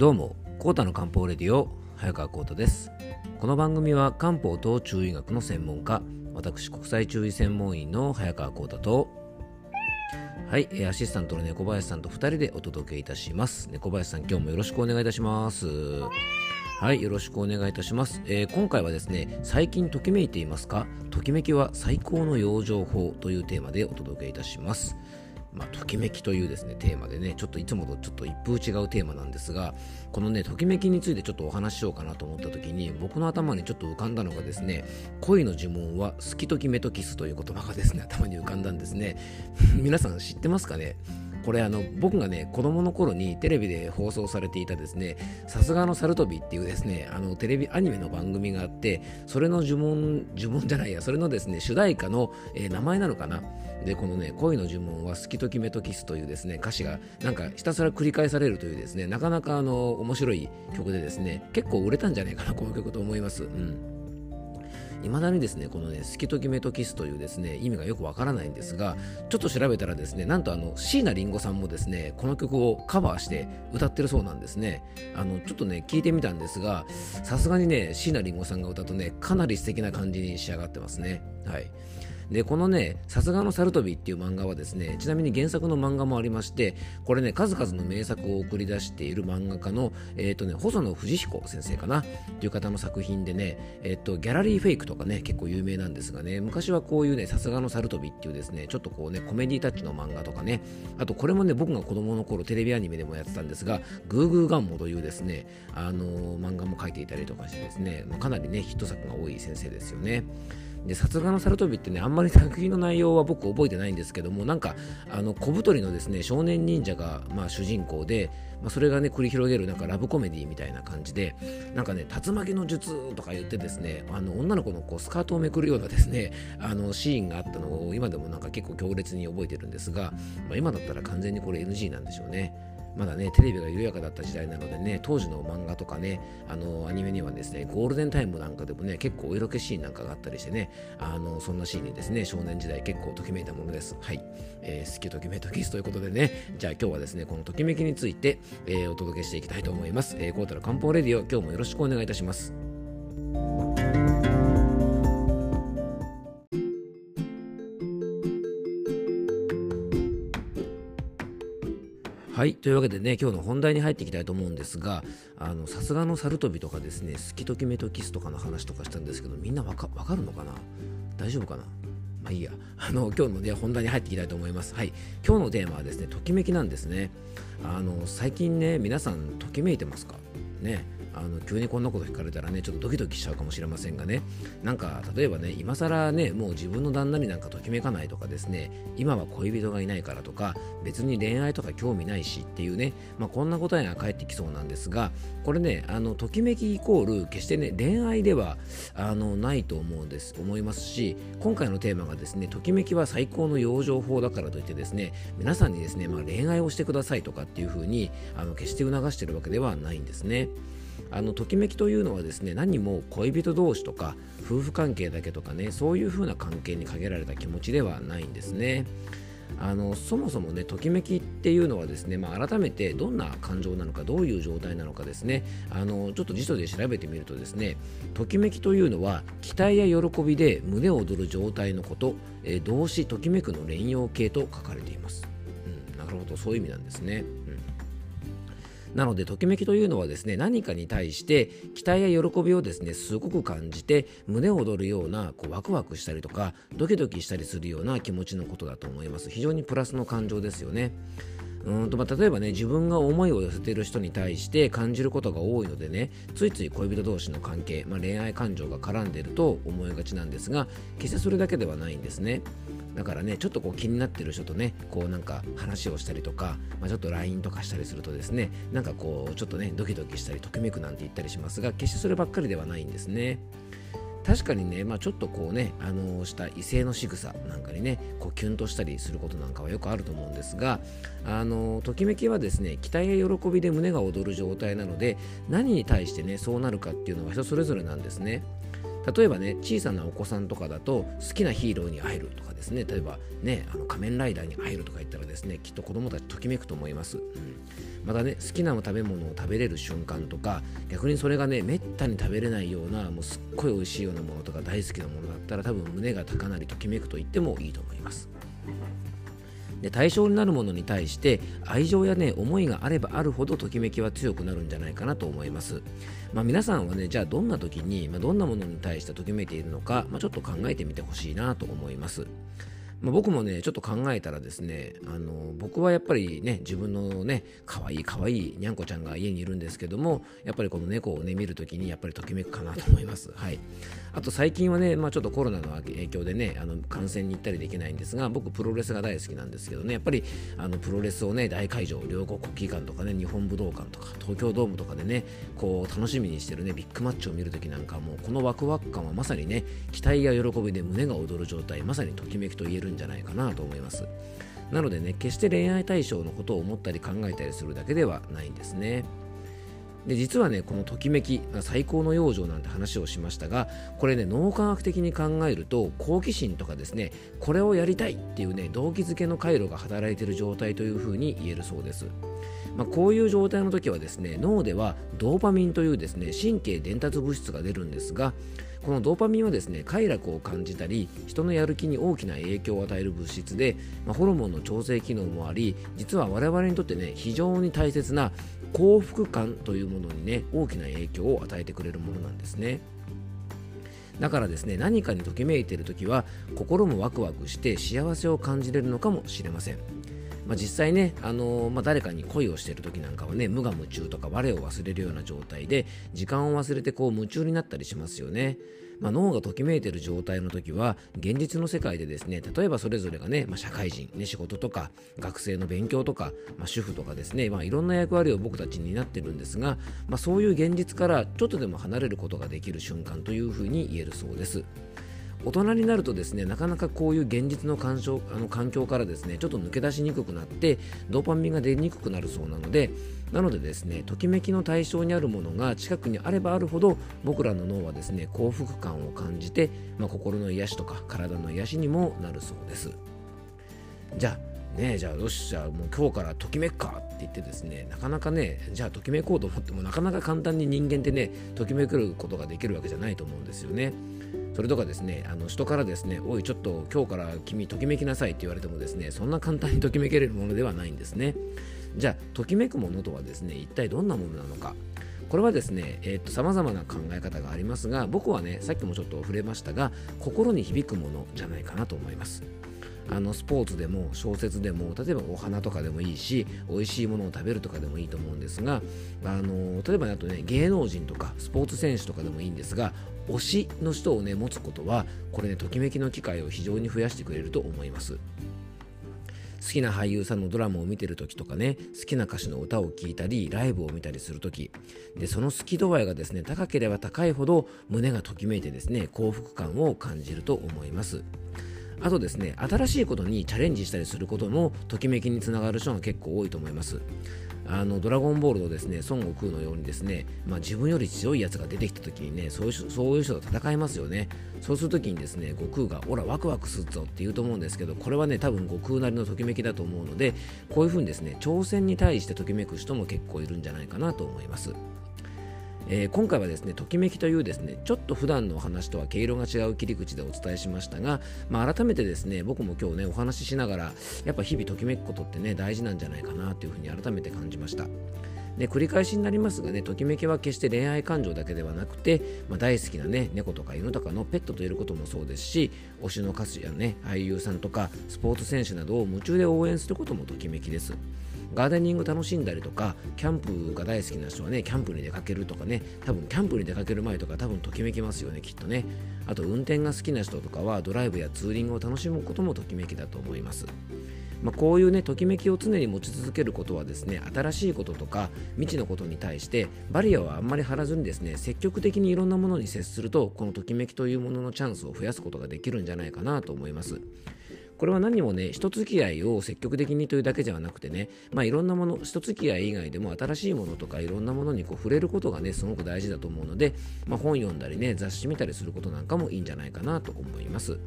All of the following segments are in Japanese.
どうもコータの漢方レディオ早川コータです。この番組は漢方と中医学の専門家私国際中医専門員の早川コータとはいアシスタントの猫林さんと2人でお届けいたします。猫林さん今日もよろしくお願いいたします。はいよろしくお願いいたします、えー、今回はですね最近ときめいていますか？ときめきは最高の養生法というテーマでお届けいたします。まあ、ときめきというですねテーマでねちょっといつもとちょっと一風違うテーマなんですがこのねときめきについてちょっとお話ししようかなと思った時に僕の頭にちょっと浮かんだのがですね恋の呪文は好きときめとキスという言葉がですね頭に浮かんだんですね。皆さん知ってますかね？これあの僕がね子供の頃にテレビで放送されていたですねさすがの猿飛びっていうですねあのテレビアニメの番組があってそれの呪文呪文じゃないやそれのですね主題歌の、えー、名前なのかな？でこのね恋の呪文は好きときめとキスというですね歌詞がなんかひたすら繰り返されるというですねなかなかあの面白い曲でですね結構売れたんじゃないかなこの曲と思います。うん。いまだにですねこのね「好きときめとキス」というですね意味がよくわからないんですがちょっと調べたらですねなんとあの椎名林檎さんもですねこの曲をカバーして歌ってるそうなんですね。あのちょっとね聞いてみたんですがさすがにね椎名林檎さんが歌うとねかなり素敵な感じに仕上がってますね。はい。でこのね「さすがの猿飛び」っていう漫画はですねちなみに原作の漫画もありましてこれね数々の名作を送り出している漫画家の、えーとね、細野藤彦先生かなっていう方の作品でね、えーと、ギャラリーフェイクとかね結構有名なんですがね昔はこういうね「さすがの猿飛び」っていうですねちょっとこうねコメディタッチの漫画とかねあとこれもね僕が子供の頃テレビアニメでもやってたんですが「グーグーガンモ」というですねあのー、漫画も描いていたりとかしてですね、かなりねヒット作が多い先生ですよね。で、さすがの猿飛びってね、あんまり作品の内容は僕覚えてないんですけども、なんか、あの、小太りのですね、少年忍者が、まあ、主人公で、まあ、それがね、繰り広げる、なんかラブコメディみたいな感じで、なんかね、竜巻の術とか言ってですね、あの、女の子のこうスカートをめくるようなですね、あの、シーンがあったのを、今でもなんか結構強烈に覚えてるんですが、まあ、今だったら完全にこれ NG なんでしょうね。まだね、テレビが緩やかだった時代なのでね、当時の漫画とかね、あの、アニメにはですね、ゴールデンタイムなんかでもね、結構お色気シーンなんかがあったりしてね、あの、そんなシーンにですね、少年時代結構ときめいたものです。はい。えー、好きときめとキスということでね、じゃあ今日はですね、このときめきについて、えー、お届けしていきたいと思います。えー、コータの漢方レディオ、今日もよろしくお願いいたします。はいというわけでね今日の本題に入っていきたいと思うんですがさすがの猿飛びとかですね好きときめとキスとかの話とかしたんですけどみんなわかかるのかな？大丈夫かな？まあいいや。あの今日のね本題に入っていきたいと思います。はい。今日のテーマはですねときめきなんですね。あの最近ね皆さんときめいてますか？ね。あの急にこんなこと聞かれたらねちょっとドキドキしちゃうかもしれませんがね。なんか例えばね今更ねもう自分の旦那になんかときめかないとかですね。今は恋人がいないからとか別に恋愛とか興味ないしっていうね、まあ、こんな答えが返ってきそうなんですがこれねあのときめきイコール決してね恋愛ではあのないと思うんです。思いますし今回のテーマがですねときめきは最高の養生法だからといってですね皆さんにですね、まあ、恋愛をしてくださいとかっていう風にあの決して促してるわけではないんですね。あのときめきというのはですね何も恋人同士とか夫婦関係だけとかねそういう風な関係に限られた気持ちではないんですね。あのそもそもねときめきっていうのはですね、まあ、改めてどんな感情なのかどういう状態なのかですねあのちょっと辞書で調べてみるとですねときめきというのは期待や喜びで胸を躍る状態のこと、えー、動詞ときめくの連用形と書かれています、うん、なるほどそういう意味なんですね、なのでときめきというのはですね何かに対して期待や喜びをですねすごく感じて胸を躍るようなこうワクワクしたりとかドキドキしたりするような気持ちのことだと思います。非常にプラスの感情ですよね。うんとまあ、例えばね自分が思いを寄せている人に対して感じることが多いのでねついつい恋人同士の関係、まあ、恋愛感情が絡んでいると思いがちなんですが決してそれだけではないんですね。だからねちょっとこう気になってる人とねこうなんか話をしたりとか、まあ、ちょっと LINE とかしたりするとですねなんかこうちょっとねドキドキしたりときめくなんて言ったりしますが決してそればっかりではないんですね。確かにね、まあ、ちょっとこうね、あのー、した異性の仕草なんかにね、こうキュンとしたりすることなんかはよくあると思うんですが、あのー、ときめきはですね、期待や喜びで胸が躍る状態なので、何に対してね、そうなるかっていうのは人それぞれなんですね。例えばね小さなお子さんとかだと好きなヒーローに会えるとかですね。例えばねあの仮面ライダーに会えるとか言ったらですねきっと子供たちときめくと思います、うん、またね好きな食べ物を食べれる瞬間とか逆にそれがねめったに食べれないようなもうすっごい美味しいようなものとか大好きなものだったら多分胸が高鳴りときめくと言ってもいいと思います。で対象になるものに対して愛情やね思いがあればあるほどときめきは強くなるんじゃないかなと思います、まあ、皆さんはねじゃあどんな時に、まあ、どんなものに対してときめいているのか、まあ、ちょっと考えてみてほしいなと思います、僕もねちょっと考えたらですねあの僕はやっぱりね自分のね可愛い可愛いにゃんこちゃんが家にいるんですけどもやっぱりこの猫をね見るときにやっぱりときめくかなと思います。はい。あと最近はね、まあ、ちょっとコロナの影響でねあの観戦に行ったりできないんですが僕プロレスが大好きなんですけどねやっぱりあのプロレスをね大会場両国国技館とかね日本武道館とか東京ドームとかでねこう楽しみにしてるねビッグマッチを見るときなんかもうこのワクワク感はまさにね期待や喜びで胸が躍る状態まさにときめきと言えるんじゃないかなと思います。なのでね決して恋愛対象のことを思ったり考えたりするだけではないんですね。で実はねこのときめき最高の養生なんて話をしましたがこれね脳科学的に考えると好奇心とかですねこれをやりたいっていうね動機づけの回路が働いている状態というふうに言えるそうです。まあ、こういう状態の時はですね脳ではドーパミンというですね神経伝達物質が出るんですがこのドーパミンはですね快楽を感じたり人のやる気に大きな影響を与える物質で、まあ、ホルモンの調整機能もあり実は我々にとってね非常に大切な幸福感というものにね大きな影響を与えてくれるものなんですねだからですね何かにときめいている時は心もワクワクして幸せを感じれるのかもしれませんまあ、実際ね、あのー、まあ、誰かに恋をしている時なんかはね無我夢中とか我を忘れるような状態で時間を忘れてこう夢中になったりしますよね。まあ、脳がときめいている状態の時は現実の世界でですね例えばそれぞれがね、まあ、社会人、ね、仕事とか学生の勉強とか、まあ、主婦とかですね、まあ、いろんな役割を僕たちになっているんですが、まあ、そういう現実からちょっとでも離れることができる瞬間というふうに言えるそうです。大人になるとですねなかなかこういう現実の環境あの環境からですねちょっと抜け出しにくくなってドーパミンが出にくくなるそうなのでなのでですねときめきの対象にあるものが近くにあればあるほど僕らの脳はですね幸福感を感じて、まあ、心の癒しとか体の癒しにもなるそうです。じゃあねじゃあよしじゃあもう今日からときめくかって言ってですねなかなかねじゃあときめこうと思ってもなかなか簡単に人間ってねときめくることができるわけじゃないと思うんですよね。それとかですねあの人からですねおいちょっと今日から君ときめきなさいって言われてもですねそんな簡単にときめけるものではないんですね。じゃあときめくものとはですね一体どんなものなのか。これはですね、えー、っと様々な考え方がありますが僕はねさっきもちょっと触れましたが心に響くものじゃないかなと思います。あのスポーツでも小説でも例えばお花とかでもいいし美味しいものを食べるとかでもいいと思うんですがあの例えばあとね芸能人とかスポーツ選手とかでもいいんですが推しの人をね持つことはこれねときめきの機会を非常に増やしてくれると思います。好きな俳優さんのドラマを見てる時とかね好きな歌手の歌を聴いたりライブを見たりする時。でその好き度合いがですね高ければ高いほど胸がときめいてですね幸福感を感じると思います。あとですね新しいことにチャレンジしたりすることもときめきにつながる人が結構多いと思います。あのドラゴンボールのですね孫悟空のようにですね、まあ、自分より強いやつが出てきた時にねそういうそういう人と戦いますよね。そうする時にですね悟空が「オラワクワクするぞ」って言うと思うんですけどこれはね多分悟空なりのときめきだと思うのでこういうふうにですね挑戦に対してときめく人も結構いるんじゃないかなと思います。えー、今回はですねときめきというですねちょっと普段のお話とは毛色が違う切り口でお伝えしましたが、まあ、改めてですね僕も今日ねお話ししながらやっぱ日々ときめくことってね大事なんじゃないかなというふうに改めて感じました。で繰り返しになりますがねときめきは決して恋愛感情だけではなくて、まあ、大好きなね猫とか犬とかのペットといることもそうですし推しの歌手やね俳優さんとかスポーツ選手などを夢中で応援することもときめきです。ガーデニング楽しんだりとかキャンプが大好きな人はねキャンプに出かけるとかね多分キャンプに出かける前とか多分ときめきますよねきっとね。あと運転が好きな人とかはドライブやツーリングを楽しむこともときめきだと思います。まあ、こういうねときめきを常に持ち続けることはですね新しいこととか未知のことに対してバリアはあんまり張らずにですね積極的にいろんなものに接するとこのときめきというもののチャンスを増やすことができるんじゃないかなと思います。これは何もね人付き合いを積極的にというだけではなくてね、まあ、いろんなもの人付き合い以外でも新しいものとかいろんなものにこう触れることがねすごく大事だと思うので、まあ、本読んだりね雑誌見たりすることなんかもいいんじゃないかなと思います。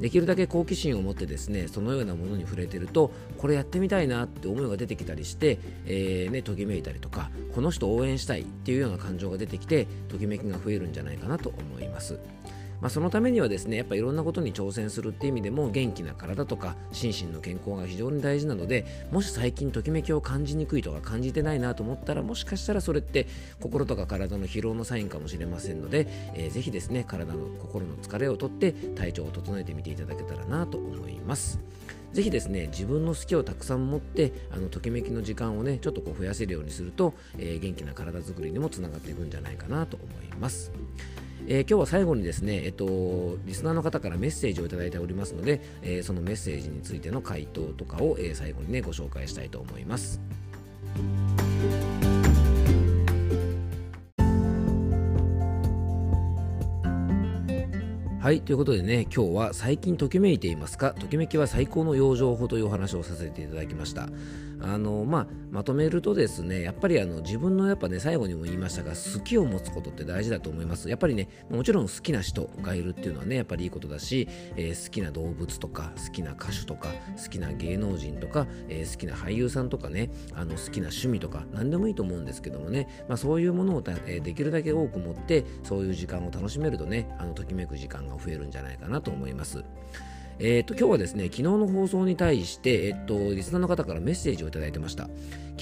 できるだけ好奇心を持ってですねそのようなものに触れてるとこれやってみたいなって思いが出てきたりして、えー、ね、ときめいたりとかこの人応援したいっていうような感情が出てきてときめきが増えるんじゃないかなと思います。まあ、そのためにはですねやっぱいろんなことに挑戦するっていう意味でも元気な体とか心身の健康が非常に大事なのでもし最近ときめきを感じにくいとか感じてないなと思ったらもしかしたらそれって心とか体の疲労のサインかもしれませんので、えー、ぜひですね体の心の疲れをとって体調を整えてみていただけたらなと思います。ぜひですね自分の好きをたくさん持ってあのときめきの時間をねちょっとこう増やせるようにすると、えー、元気な体づくりにもつながっていくんじゃないかなと思います。えー、今日は最後にですね、えっと、リスナーの方からメッセージをいただいておりますので、えー、そのメッセージについての回答とかを、えー、最後にねご紹介したいと思います。はい、ということでね、今日は最近ときめいていますか？ときめきは最高の養生法というお話をさせていただきました。あのまあ、まとめるとですねやっぱりあの自分のやっぱね最後にも言いましたが好きを持つことって大事だと思いますやっぱりねもちろん好きな人がいるっていうのはねやっぱりいいことだし、えー、好きな動物とか好きな歌手とか好きな芸能人とか、えー、好きな俳優さんとかねあの好きな趣味とか何でもいいと思うんですけどもね、まあ、そういうものをえー、できるだけ多く持ってそういう時間を楽しめるとねあのときめく時間が増えるんじゃないかなと思います。えーと、今日はですね昨日の放送に対して、えっと、リスナーの方からメッセージをいただいてました。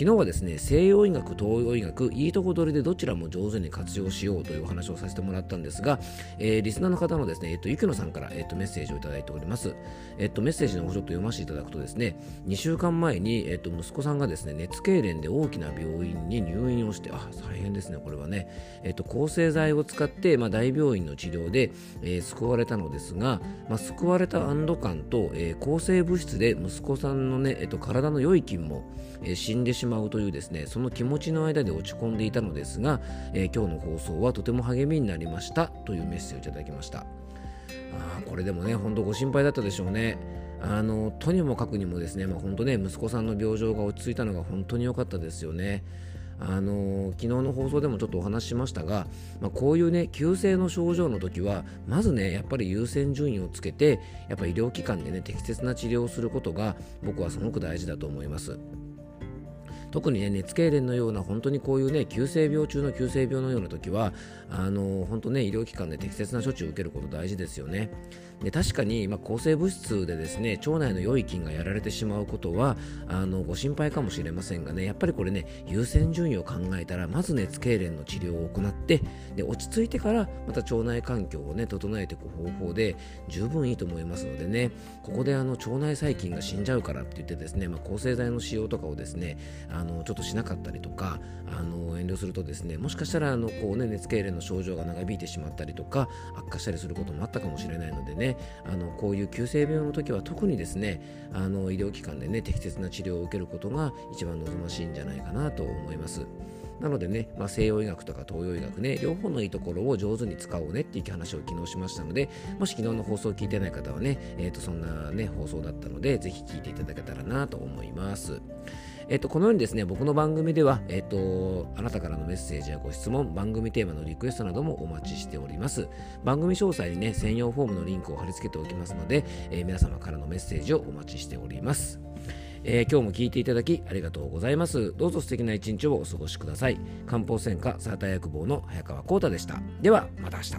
昨日はですね西洋医学東洋医学いいとこ取りでどちらも上手に活用しようというお話をさせてもらったんですが、えー、リスナーの方のですね、えっと、ゆきのさんから、えっと、メッセージをいただいております、えっと、メッセージの方ちょっと読ませていただくとですね2週間前に、えっと、息子さんがですね熱痙攣で大きな病院に入院をしてあ大変ですねこれはね、えっと、抗生剤を使って、まあ、大病院の治療で、えー、救われたのですが、まあ、救われた安堵感と、えー、抗生物質で息子さんのね、えっと、体の良い菌も、えー、死んでしまうというですねその気持ちの間で落ち込んでいたのですが、えー、今日の放送はとても励みになりましたというメッセージをいただきました。あこれでもね本当ご心配だったでしょうね。あのとにもかくにもですね、まあ、本当ね息子さんの病状が落ち着いたのが本当に良かったですよね。あの昨日の放送でもちょっとお話ししましたが、まあ、こういうね急性の症状の時はまずねやっぱり優先順位をつけてやっぱ医療機関でね適切な治療をすることが僕はすごく大事だと思います。特にね熱痙攣のような本当にこういうね急性病中の急性病のような時はあの本当ね医療機関で適切な処置を受けること大事ですよね。で確かに、まあ、抗生物質でですね腸内の良い菌がやられてしまうことはあのご心配かもしれませんがねやっぱりこれね優先順位を考えたらまず熱痙攣の治療を行ってで落ち着いてからまた腸内環境をね整えていく方法で十分いいと思いますのでねここであの腸内細菌が死んじゃうからって言ってですね、まあ、抗生剤の使用とかをですねあのちょっとしなかったりとかあの遠慮するとですねもしかしたらあのこう、ね、熱痙攣の症状が長引いてしまったりとか悪化したりすることもあったかもしれないのでねあのこういう急性病の時は特にですねあの医療機関でね適切な治療を受けることが一番望ましいんじゃないかなと思います。なのでね、まあ、西洋医学とか東洋医学ね、両方のいいところを上手に使おうねっていう話を昨日しましたので、もし昨日の放送を聞いてない方はね、えー、とそんなね、放送だったので、ぜひ聞いていただけたらなと思います。えっと、このようにですね、僕の番組では、えっと、あなたからのメッセージやご質問、番組テーマのリクエストなどもお待ちしております。番組詳細にね、専用フォームのリンクを貼り付けておきますので、えー、皆様からのメッセージをお待ちしております。えー、今日も聞いていただきありがとうございます。どうぞ素敵な一日をお過ごしください。漢方専科サーター薬房の早川浩太でした。では、また明日。